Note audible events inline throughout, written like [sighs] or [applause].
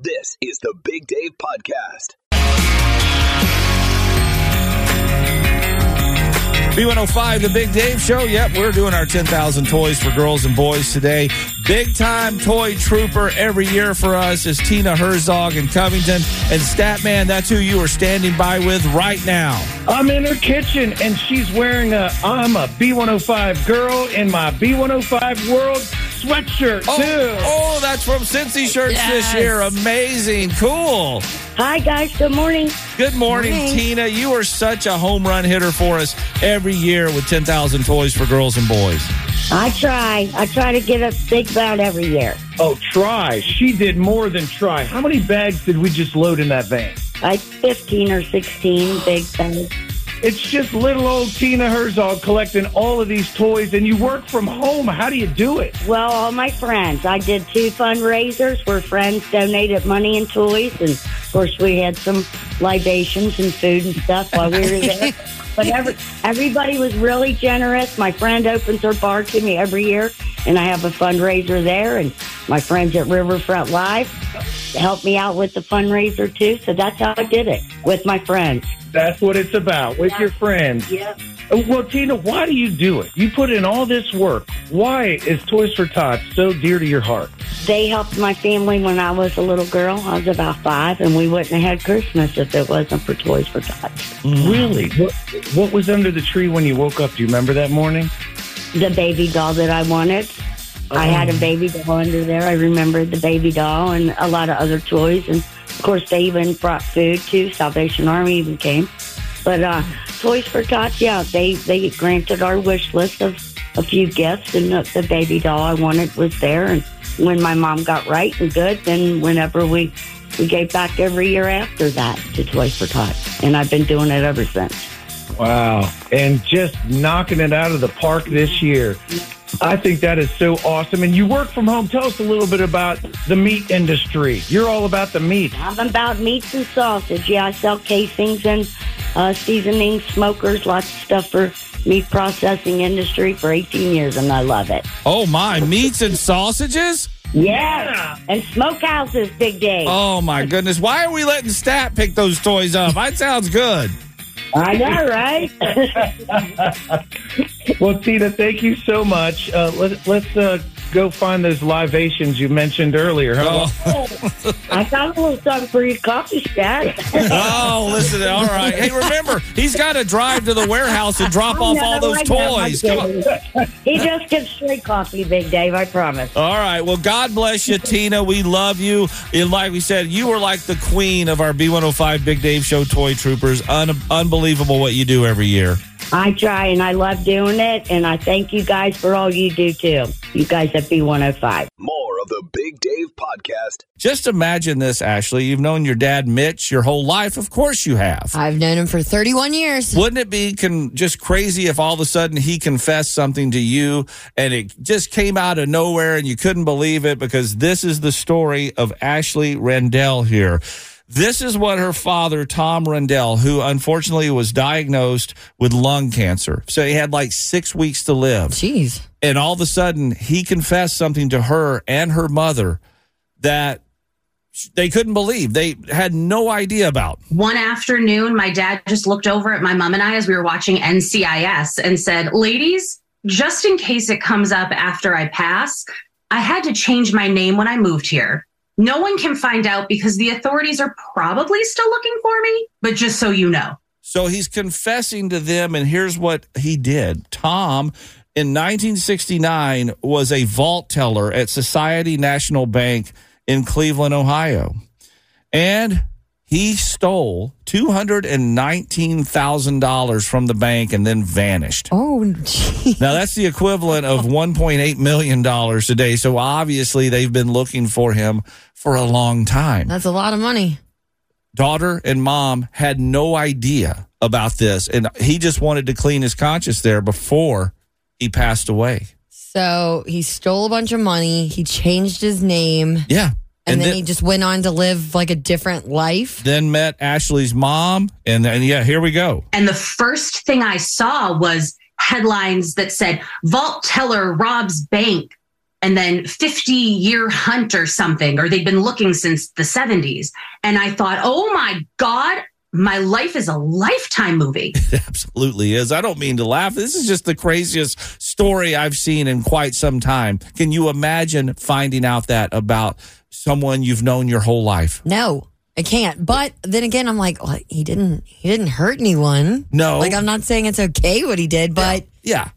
This is the Big Dave Podcast. B105, the Big Dave Show. Yep, we're doing our 10,000 toys for girls and boys today. Big time toy trooper every year for us is Tina Herzog in Covington. And Statman, that's who you are standing by with right now. I'm in her kitchen and she's wearing a I'm a B105 girl in my B105 world sweatshirt Oh, too. oh, that's from Cincy Shirts this year. Amazing. Cool. Hi, guys. Good morning. Good morning, Morning. Tina. You are such a home run hitter for us every year with 10,000 toys for girls and boys. I try. I try to get a big bout every year. Oh, try. She did more than try. How many bags did we just load in that van? Like 15 or 16 big bags. It's just little old Tina Herzog collecting all of these toys and you work from home. How do you do it? Well, all my friends. I did two fundraisers where friends donated money and toys. And of course, we had some libations and food and stuff while we were there. [laughs] but every, everybody was really generous. My friend opens her bar to me every year, and I have a fundraiser there. And my friends at Riverfront Live helped me out with the fundraiser too. So that's how I did it with my friends. That's what it's about with your friends. Yeah. Uh, Well, Tina, why do you do it? You put in all this work. Why is Toys for Tots so dear to your heart? They helped my family when I was a little girl. I was about five, and we wouldn't have had Christmas if it wasn't for Toys for Tots. Really? What, what was under the tree when you woke up? Do you remember that morning? The baby doll that I wanted. I had a baby doll under there. I remembered the baby doll and a lot of other toys. And of course, they even brought food too. Salvation Army even came. But uh, Toys for Tots, yeah, they, they granted our wish list of a few gifts, and the, the baby doll I wanted was there. And when my mom got right and good, then whenever we we gave back every year after that to Toys for Tots, and I've been doing it ever since. Wow. And just knocking it out of the park this year. I think that is so awesome. And you work from home. Tell us a little bit about the meat industry. You're all about the meat. I'm about meats and sausage. Yeah, I sell casings and uh, seasonings, smokers, lots of stuff for meat processing industry for 18 years, and I love it. Oh, my. Meats and sausages? Yes, and smokehouses, Big Day. Oh, my goodness. Why are we letting Stat pick those toys up? That sounds good. I know, right? [laughs] Well, Tina, thank you so much. Uh, let, let's uh, go find those libations you mentioned earlier. How about- Oh, [laughs] I got a little something for your coffee stack. oh, listen. All right. Hey, remember, he's got to drive to the warehouse and drop oh, off all those I toys. Come on. He just gets straight coffee, Big Dave. I promise. All right. Well, God bless you, Tina. We love you. And like we said, you were like the queen of our B105 Big Dave Show toy troopers. Un- unbelievable what you do every year. I try, and I love doing it, and I thank you guys for all you do too. You guys at B105. More of the Big Dave Podcast. Just imagine this, Ashley. You've known your dad, Mitch, your whole life. Of course you have. I've known him for 31 years. Wouldn't it be con- just crazy if all of a sudden he confessed something to you and it just came out of nowhere and you couldn't believe it because this is the story of Ashley Randele here. This is what her father, Tom Randele, who unfortunately was diagnosed with lung cancer. So he had like six weeks to live. Jeez. And all of a sudden he confessed something to her and her mother that they couldn't believe. They had no idea about. one afternoon, my dad just looked over at my mom and I as we were watching NCIS and said, Ladies, just in case it comes up after I pass, I had to change my name when I moved here. No one can find out because the authorities are probably still looking for me, but just so you know. So he's confessing to them, and here's what he did. Tom, in 1969, was a vault teller at Society National Bank in Cleveland, Ohio. And he stole $219,000 from the bank and then vanished. Oh, gee. Now, that's the equivalent of $1.8 million today. So obviously, they've been looking for him for a long time. That's a lot of money. Daughter and mom had no idea about this, and he just wanted to clean his conscience there before he passed away. So he stole a bunch of money. He changed his name. Yeah. And, then, he just went on to live like a different life. then met Ashley's mom, and then yeah, here we go. And the first thing I saw was headlines that said vault teller robs bank and then 50 year hunt or something, or they'd been looking since the 70s. And I thought, oh my God, my life is a lifetime movie. [laughs] It absolutely is. I don't mean to laugh. This is just the craziest story I've seen in quite some time. Can you imagine finding out that about someone you've known your whole life? No, I can't. But then again, I'm like, well, he didn't. He didn't hurt anyone. No. Like I'm not saying it's okay what he did, but Yeah.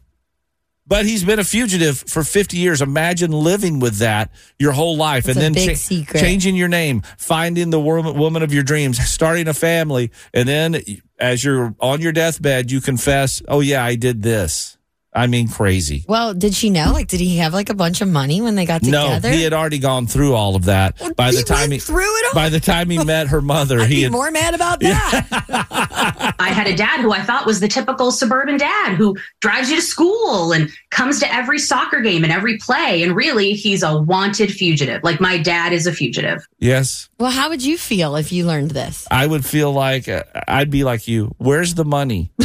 But he's been a fugitive for 50 years. Imagine living with that your whole life It's and then secret. changing your name, finding the woman of your dreams, starting a family. And then as you're on your deathbed, you confess, oh, yeah, I did this. I mean, crazy. well, did she know? Like, did he have like a bunch of money when they got together? No, together? he had already gone through all of that. by the he time went he through it all? by the time he met her mother, I'd he be had more mad about that. [laughs] I had a dad who I thought was the typical suburban dad who drives you to school and comes to every soccer game and every play. And really, he's a wanted fugitive. Like my dad is a fugitive. yes. well, how would you feel if you learned this? I would feel like uh, I'd be like you. Where's the money? [laughs]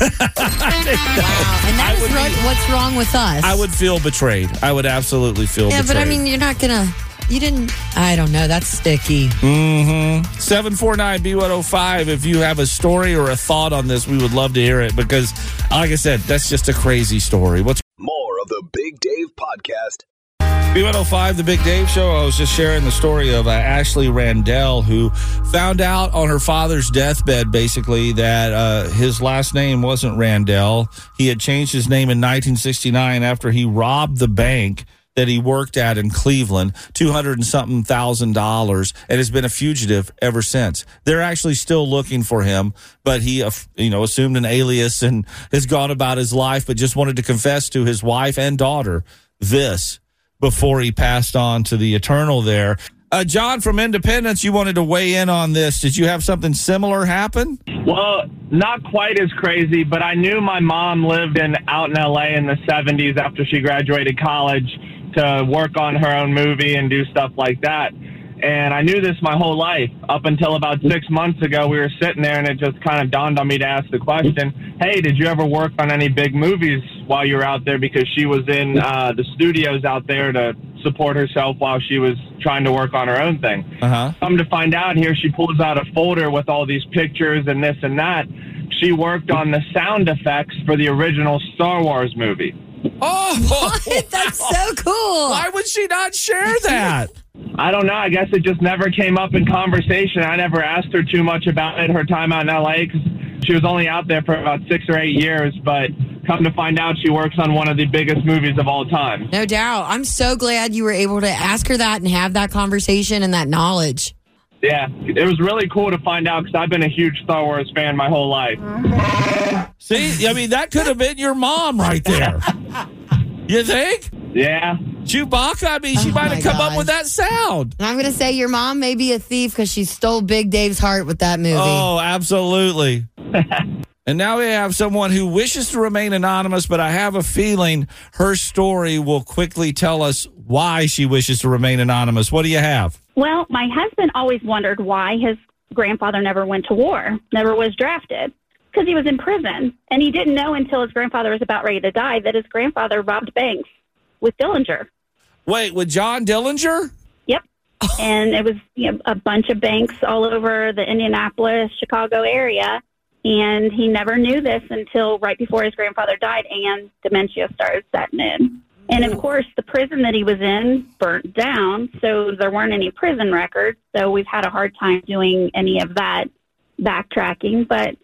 Wow, and that I is what- what's wrong with us. I would feel betrayed. I would absolutely feel Yeah, betrayed. but I mean, you're not gonna. You didn't. I don't know. That's sticky. Mm-hmm. 749 B105. If you have a story or a thought on this, we would love to hear it because, like I said, that's just a crazy story. What's More of the Big Dave Podcast. B105, The Big Dave Show? I was just sharing the story of uh, Ashley Randele, who found out on her father's deathbed, basically, that uh, his last name wasn't Randele. He had changed his name in 1969 after he robbed the bank that he worked at in Cleveland, 200 and something thousand dollars, and has been a fugitive ever since. They're actually still looking for him, but he, uh, you know, assumed an alias and [laughs] has gone about his life, but just wanted to confess to his wife and daughter this before he passed on to the eternal there. Uh, John from Independence, you wanted to weigh in on this. Did you have something similar happen? Well, not quite as crazy, but I knew my mom lived in out in LA in the 70s after she graduated college to work on her own movie and do stuff like that. And I knew this my whole life up until about six months ago. We were sitting there, and it just kind of dawned on me to ask the question Hey, did you ever work on any big movies while you were out there? Because she was in uh, the studios out there to support herself while she was trying to work on her own thing. Uh huh. Come to find out, here she pulls out a folder with all these pictures and this and that. She worked on the sound effects for the original Star Wars movie. Oh, [laughs] That's so cool. why would she not share that? I don't know. I guess it just never came up in conversation. I never asked her too much about it, her time out in LA, because she was only out there for about six or eight years. But come to find out, she works on one of the biggest movies of all time. No doubt. I'm so glad you were able to ask her that and have that conversation and that knowledge. Yeah, it was really cool to find out because I've been a huge Star Wars fan my whole life. See, I mean, that could have been your mom right there. [laughs] You think? Yeah, Chewbacca, I mean, she Oh might have come up with that sound. And I'm going to say your mom may be a thief because she stole Big Dave's heart with that movie. Oh, absolutely. [laughs] and now we have someone who wishes to remain anonymous, but I have a feeling her story will quickly tell us why she wishes to remain anonymous. What do you have? Well, my husband always wondered why his grandfather never went to war, never was drafted, because he was in prison. And he didn't know until his grandfather was about ready to die that his grandfather robbed banks with Dillinger. Wait, with John Dillinger? Yep. and it was you know, a bunch of banks all over the Indianapolis, Chicago area. And he never knew this until right before his grandfather died and dementia started setting in. And of course, the prison that he was in burnt down, so there weren't any prison records. So we've had a hard time doing any of that backtracking, but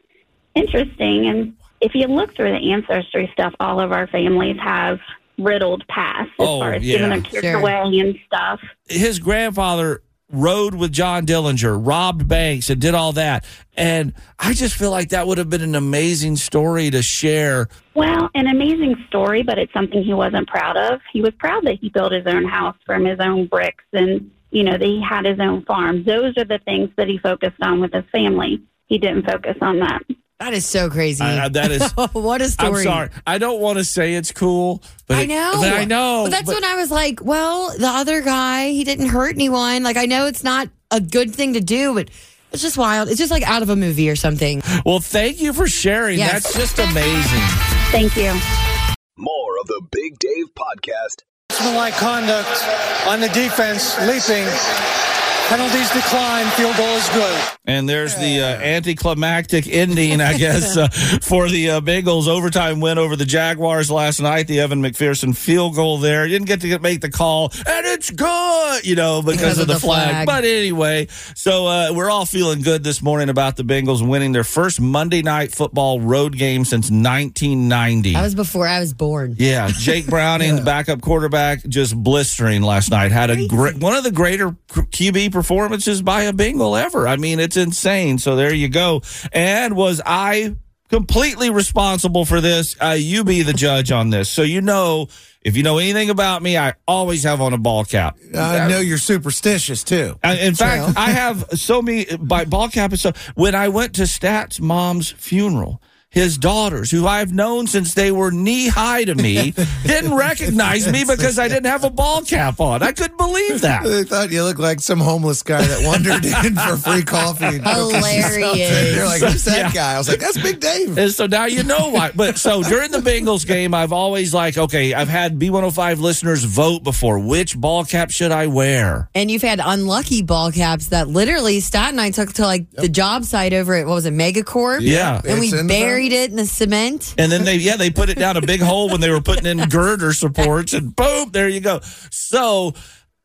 interesting. And if you look through the ancestry stuff, all of our families have riddled past as Oh, far as yeah. giving their kids Sure. away and stuff. His grandfather rode with John Dillinger, robbed banks, and did all that. And I just feel like that would have been an amazing story to share. Well, an amazing story, but it's something he wasn't proud of. He was proud that he built his own house from his own bricks and, you know, that he had his own farm. Those are the things that he focused on with his family. He didn't focus on that. That is so crazy. I- I- that is- [laughs] what a story. I'm sorry. I don't want to say it's cool, but I it- know. but I know. But that's but- when I was like, well, the other guy, he didn't hurt anyone. Like, I know it's not a good thing to do, but it's just wild. It's just like out of a movie or something. well, thank you for sharing. Yes. That's just amazing. Thank you. More of the Big Dave Podcast. Sportsmanlike conduct on the defense, leaping. Penalties decline, field goal is good. And there's the uh, anticlimactic ending, I guess, uh, [laughs] for the uh, Bengals overtime win over the Jaguars last night. The Evan McPherson field goal there. Didn't get to get, make the call, and it's good, you know, because, of, the, flag. flag. But anyway, so uh, we're all feeling good this morning about the Bengals winning their first Monday night football road game since 1990. That was before I was born. Yeah, Jake Browning, [laughs] the backup quarterback, just blistering last night. Had a great one of the greater QB performances by a Bengal ever. I mean, it's insane. So there you go. And was I completely responsible for this? Uh, you be the judge on this. So you know, if you know anything about me, I always have on a ball cap. I know you're superstitious too. Uh, In fact, I have so many by ball cap stuff. When I went to Stat's mom's funeral, his daughters, who I've known since they were knee high to me, [laughs] didn't recognize me because I didn't have a ball cap on. I couldn't believe that. They thought you looked like some homeless guy that wandered [laughs] in for free coffee. And cookies or something. Hilarious. They're like, who's that Yeah. guy? I was like, that's Big Dave. And so now you know why. But so during the Bengals game, I've always like, okay, I've had B105 listeners vote before. Which ball cap should I wear? And you've had unlucky ball caps that literally Stat and I took to like the job site over at, what was it, Megacorp? Yeah. And we It's in the buried it in the cement. And then they, yeah, they put it down a big hole when they were putting in girder supports, and boom, there you go. So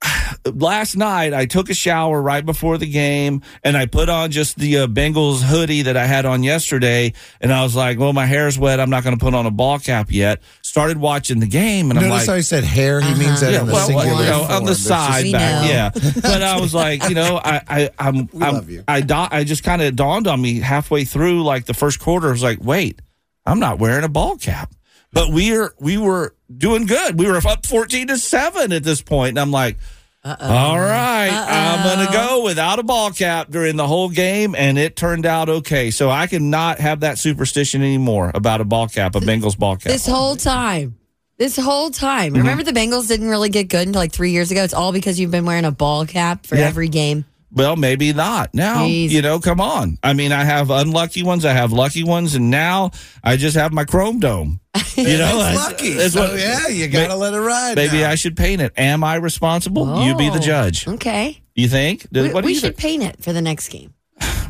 [sighs] last night I took a shower right before the game, and I put on just the uh, Bengals hoodie that I had on yesterday, and I was like, "Well, my hair's wet. I'm not going to put on a ball cap yet." Started watching the game, and I'm like, he said hair. He means that yeah, in the well, singular well, you know, form. on the side back, yeah. But I was like, you know, I, I, I'm, [laughs] I'm. I, da- I just kind of dawned on me halfway through, like the first quarter. I was like, wait, I'm not wearing a ball cap. But we are, we were doing good. We were up fourteen to seven at this point, and I'm like. All right, I'm going to go without a ball cap during the whole game, and it turned out okay. So I cannot have that superstition anymore about a ball cap, a Bengals ball cap. This whole time. This whole time. Mm-hmm. Remember the Bengals didn't really get good until like three years ago? It's all because you've been wearing a ball cap for Yeah. every game. Well, maybe not. Now, Jeez. you know, come on. I mean, I have unlucky ones, I have lucky ones, and now I just have my chrome dome. [laughs] You know, It's that's- lucky. that's so, what- yeah, you got to let it ride. Maybe now. I should paint it. Am I responsible? You be the Oh, judge. Okay. You think? We, what do we you should think? paint it for the next game.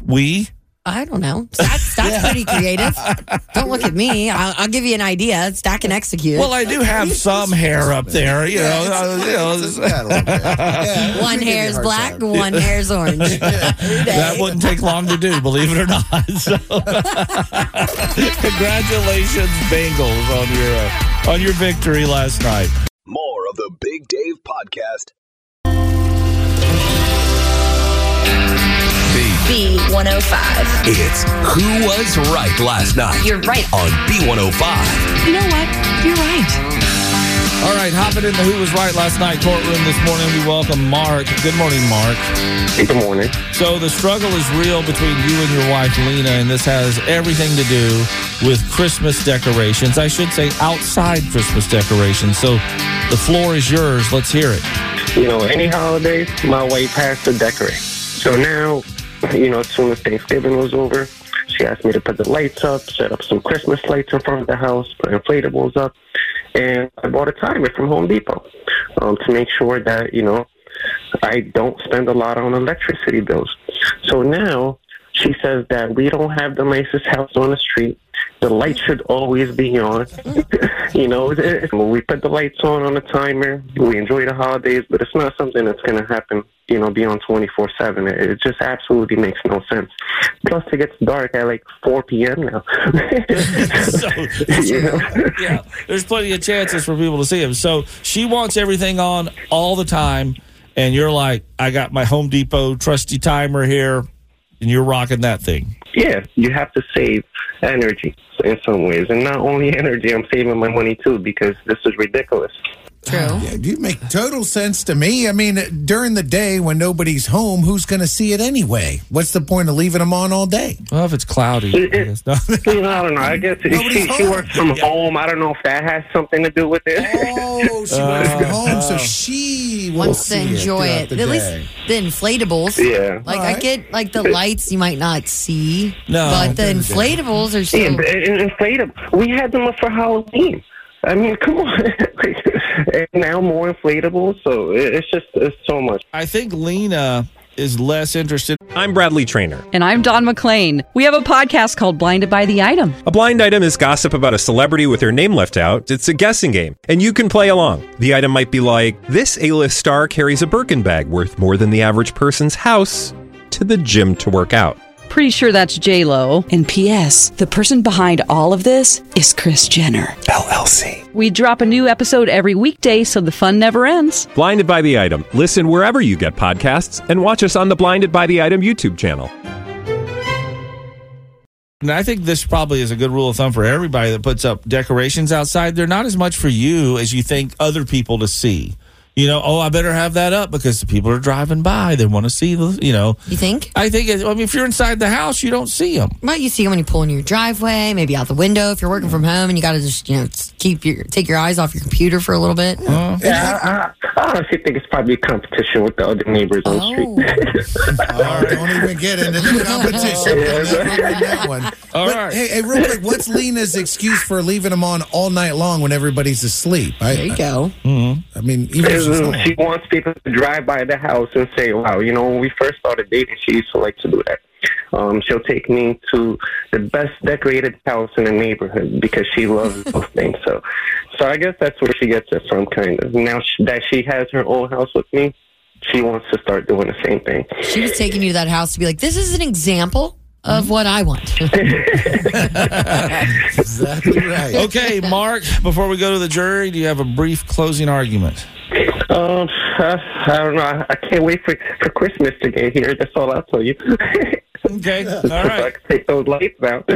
We? I don't know. That's, [laughs] that's pretty creative. Don't look at me. I'll, I'll give you an idea. Stack and execute. Well, I do have [laughs] some hair up there. You know, it's- uh, you know, it's- it's got a little bit. [laughs] Yeah, one hair you a hair's hard black, time. one is orange. Every day. that wouldn't take long to do, believe it or not. So, congratulations, Bengals, on your uh, on your victory last night. More of the Big Dave Podcast. B105. It's Who Was Right Last Night You're right. on B105. You know what? You're right. All right, hopping in the Who Was Right Last Night courtroom this morning, we welcome Mark. Good morning, Mark. Good morning. So the struggle is real between you and your wife, Lena, and this has everything to do with Christmas decorations. I should say outside Christmas decorations. So the floor is yours. Let's hear it. You know, any holidays, my wife has to decorate. So now, you know, as soon as Thanksgiving was over, she asked me to put the lights up, set up some Christmas lights in front of the house, put inflatables up, and I bought a timer from Home Depot um, to make sure that, you know, I don't spend a lot on electricity bills. So now she says that we don't have the nicest house on the street. The light should always be on. [laughs] you know, it- it- when we put the lights on on a timer, we enjoy the holidays, but it's not something that's going to happen, you know, beyond 24 7. It it just absolutely makes no sense. Plus, it gets dark at like 4 p.m. now. [laughs] so, [laughs] You know? yeah, there's plenty of chances for people to see him. So she wants everything on all the time, and you're like, I got my Home Depot trusty timer here, and you're rocking that thing. Yeah, you have to save energy in some ways, and not only [laughs] energy, I'm saving my money too because this is ridiculous. True. Ah, yeah, you make total sense to me. I mean, during the day when nobody's home, who's going to see it anyway? What's the point of leaving them on all day? Well, if it's cloudy, I guess. No. You know, I don't know. I guess she, she works from home. I don't know if that has something to do with it. Oh, she [laughs] works from home, so uh, she will Wants to see enjoy throughout it. the At day. least the inflatables. Yeah. Like I get like the lights you might not see. No. But the inflatables are Yeah, still but- and inflatable. We had them up for Halloween. I mean, come on. [laughs] and now more inflatables. So it's just it's so much. I think Lena is less interested. I'm Bradley Trainer. And I'm Don McClain. We have a podcast called Blinded by the Item. A blind item is gossip about a celebrity with their name left out. It's a guessing game, and you can play along. The item might be like this: A-list star carries a Birkin bag worth more than the average person's house to the gym to work out. Pretty sure that's J Lo. And P.S. The person behind all of this is Kris Jenner. LLC. We drop a new episode every weekday, so the fun never ends. Blinded by the item. Listen wherever you get podcasts, and watch us on the Blinded by the Item YouTube channel. And I think this probably is a good rule of thumb for everybody that puts up decorations outside. They're not as much for you as you think other people to see. You know, oh, I better have that up because the people are driving by. They want to see the, you know. You think? I think, I mean, if you're inside the house, you don't see them. Well, you see them when you pull in your driveway, maybe out the window if you're working from home and you got to just, you know, keep your take your eyes off your computer for a little bit. Yeah, I, I honestly think it's probably a competition with the other neighbors on the street. Oh, [laughs] don't even get into the [laughs] competition. We'll never win that one. All But, right. Hey, hey, real quick, what's Lena's excuse for leaving them on all night long when everybody's asleep? I, There you go. I mean, even if she's Because home. she wants people to drive by the house and say, "Wow, you know, when we first started dating, she used to like to do that." Um, she'll take me to the best decorated house in the neighborhood because she loves [laughs] those things. So, so I guess that's where she gets it from, kind of. Now she, that she has her own house with me, she wants to start doing the same thing. She was taking you to that house to be like, this is an example of what I want. [laughs] exactly right. [laughs] Okay, Mark, before we go to the jury, do you have a brief closing argument? Um, uh, I don't know. I, I can't wait for for Christmas to get here. That's all I'll tell you. [laughs] Okay, all So I can take those lights out.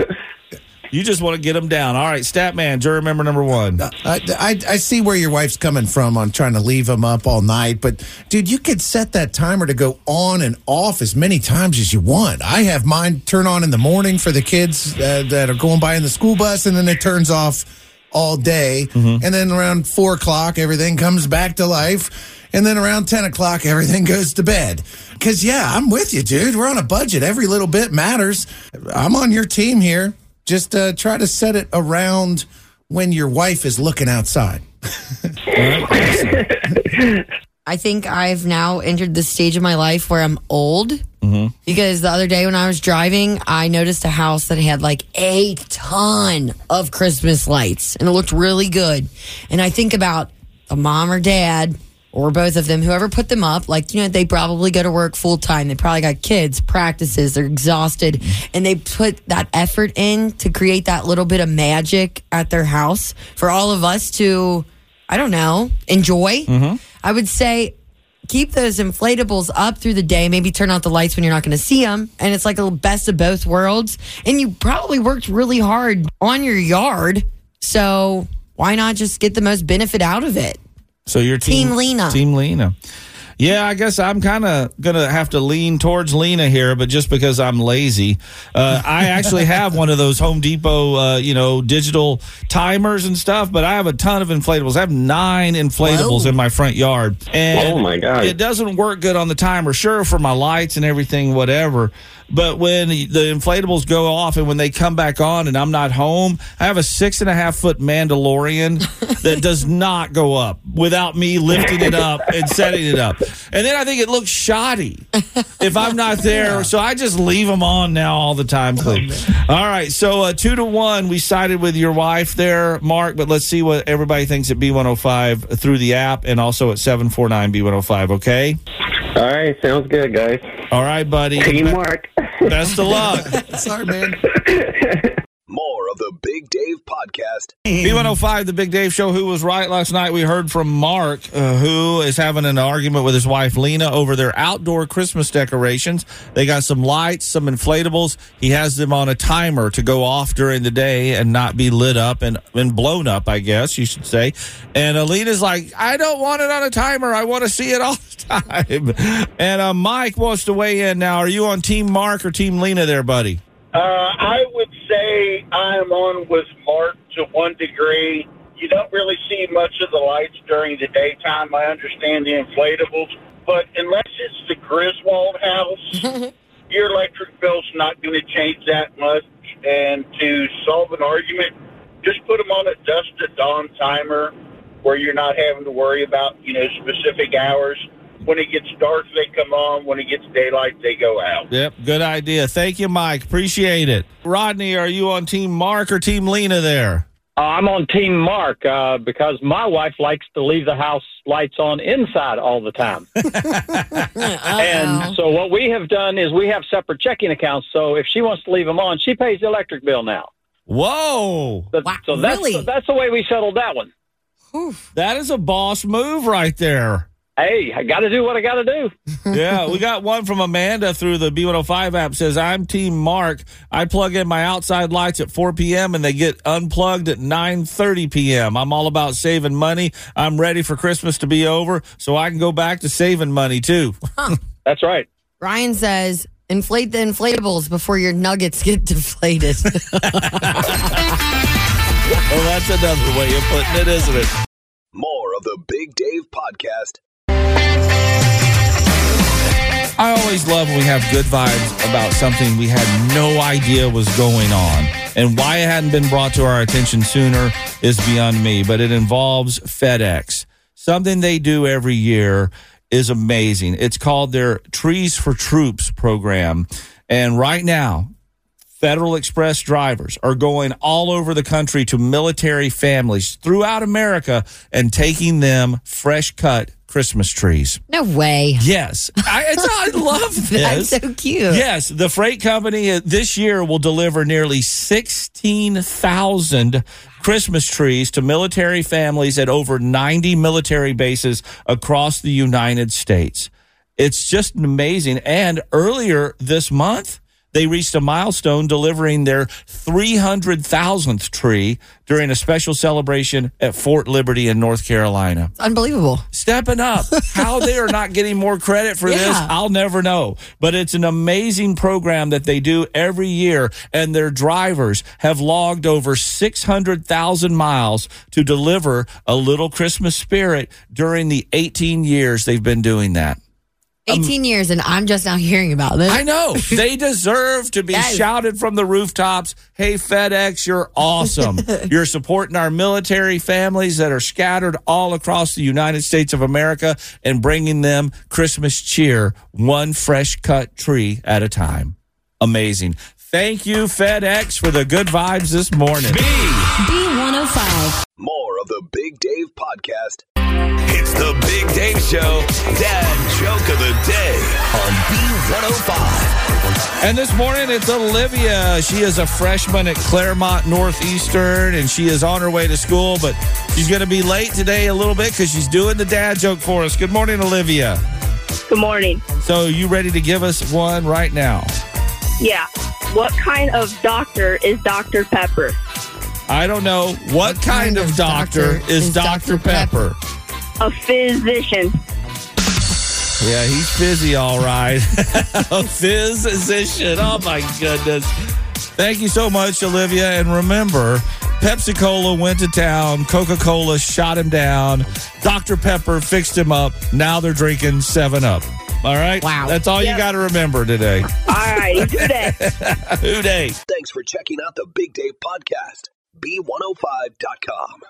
You just want to get them down. All right, Statman, juror member number one. I, I, I see where your wife's coming from on trying to leave them up all night, but dude, you could set that timer to go on and off as many times as you want. I have mine turn on in the morning for the kids uh, that are going by in the school bus, and then it turns off all day. And then around four o'clock, everything comes back to life. And then around 10 o'clock, [laughs] everything goes to bed. Because, yeah, I'm with you, dude. We're on a budget. Every little bit matters. I'm on your team here. Just uh, try to set it around when your wife is looking outside. [laughs] I think I've now entered the stage of my life where I'm old Mm-hmm. because the other day when I was driving, I noticed a house that had like a ton of Christmas lights and it looked really good. And I think about a mom or dad or both of them, whoever put them up, like, you know, they probably go to work full time. They probably got kids, practices, they're exhausted, and they put that effort in to create that little bit of magic at their house for all of us to, I don't know, enjoy. Mm-hmm. I would say keep those inflatables up through the day. Maybe turn out the lights when you're not going to see them. And it's like a best of both worlds. And you probably worked really hard on your yard. So why not just get the most benefit out of it? So your team, Team Lena. Team Lena. Yeah, I guess I'm kind of gonna have to lean towards Lena here, but just because I'm lazy, uh, I actually have one of those Home Depot, uh, you know, digital timers and stuff. But I have a ton of inflatables. I have nine inflatables in my front yard, and Oh, my God. it doesn't work good on the timer. Sure, for my lights and everything, whatever. But when the inflatables go off and when they come back on and I'm not home, I have a six and a half foot Mandalorian that does [laughs] not go up without me lifting it up and setting it up. And then I think it looks shoddy if I'm not [laughs] there. So I just leave them on now all the time. please. all right. So uh, two to one, we sided with your wife there, Mark, but let's see what everybody thinks at B105 through the app and also at 749 B105. Okay. All right, sounds good, guys. All right, buddy. Teamwork. Best of luck. [laughs] Sorry, man. [laughs] Big Dave Podcast. Podcast. B105, the Big Dave Show. Who was right last night? We heard from Mark, uh, who is having an argument with his wife Lena over their outdoor Christmas decorations. They got some lights, some inflatables. He has them on a timer to go off during the day and not be lit up and, and blown up, I guess you should say. And Lena's like, I don't want it on a timer. I want to see it all the [laughs] time. And uh, Mike wants to weigh in now. Are you on Team Mark or Team Lena there, buddy? Uh, I would say I'm on with Mark to one degree. You don't really see much of the lights during the daytime. I understand the inflatables, but unless it's the Griswold house, [laughs] your electric bill's not going to change that much. And to solve an argument, just put them on a dusk to dawn timer where you're not having to worry about, you know, specific hours. When it gets dark, they come on. When it gets daylight, they go out. Yep, good idea. Thank you, Mike. Appreciate it. Rodney, are you on Team Mark or Team Lena there? Uh, I'm on Team Mark uh, because my wife likes to leave the house lights on inside all the time. [laughs] and so what we have done is we have separate checking accounts. So if she wants to leave them on, she pays the electric bill now. Whoa! So, so that's really? that's the way we settled that one. That is a boss move right there. Hey, I got to do what I got to do. [laughs] yeah, we got one from Amanda through the B105 app. Says, I'm Team Mark. I plug in my outside lights at 4 p.m. and they get unplugged at 9:30 p.m. I'm all about saving money. I'm ready for Christmas to be over so I can go back to saving money too. [laughs] That's right. Ryan says, inflate the inflatables before your nuggets get deflated. [laughs] well, that's another way of putting it, isn't it? More of the Big Dave Podcast. I always love when we have good vibes about something we had no idea was going on. And why it hadn't been brought to our attention sooner is beyond me, but it involves FedEx. Something they do every year is amazing. It's called their Trees for Troops program. And right now, Federal Express drivers are going all over the country to military families throughout America and taking them fresh cut Christmas trees. no way. Yes, I, it's, I [laughs] love this. That's so cute. Yes, the freight company uh, this year will deliver nearly 16,000 Christmas trees to military families at over 90 military bases across the United States. It's just amazing. And earlier this month, they reached a milestone delivering their 300,000th tree during a special celebration at Fort Liberty in North Carolina. Unbelievable. Stepping up. How they are not getting more credit for [laughs] this, I'll never know. But it's an amazing program that they do every year, and their drivers have logged over 600,000 miles to deliver a little Christmas spirit during the 18 years they've been doing that. 18 years, and I'm just now hearing about this. I know. [laughs] They deserve to be Yes. shouted from the rooftops. Hey, FedEx, you're awesome. [laughs] you're supporting our military families that are scattered all across the United States of America and bringing them Christmas cheer, one fresh cut tree at a time. Amazing. Thank you, FedEx, for the good vibes this morning. B. B105. More of the Big Dave Podcast. It's the Big Dave Show, Dad Joke of the Day on B105. And this morning it's Olivia. She is a freshman at Clermont Northeastern and she is on her way to school, but she's going to be late today a little bit because she's doing the dad joke for us. Good morning, Olivia. Good morning. So, you ready to give us one right now? Yeah. What kind of doctor is Dr. Pepper? I don't know. What, kind, of doctor, is, Dr. Pepper? A physician. Yeah, he's fizzy, all right. [laughs] a physician. Oh, my goodness. Thank you so much, Olivia. And remember, Pepsi Cola went to town. Coca Cola shot him down. Dr. Pepper fixed him up. Now they're drinking 7 Up. All right? Wow. That's all you got to remember today. [laughs] All right. Who Dey? [laughs] Who Dey? Thanks for checking out the Big Dave Podcast. B105.com.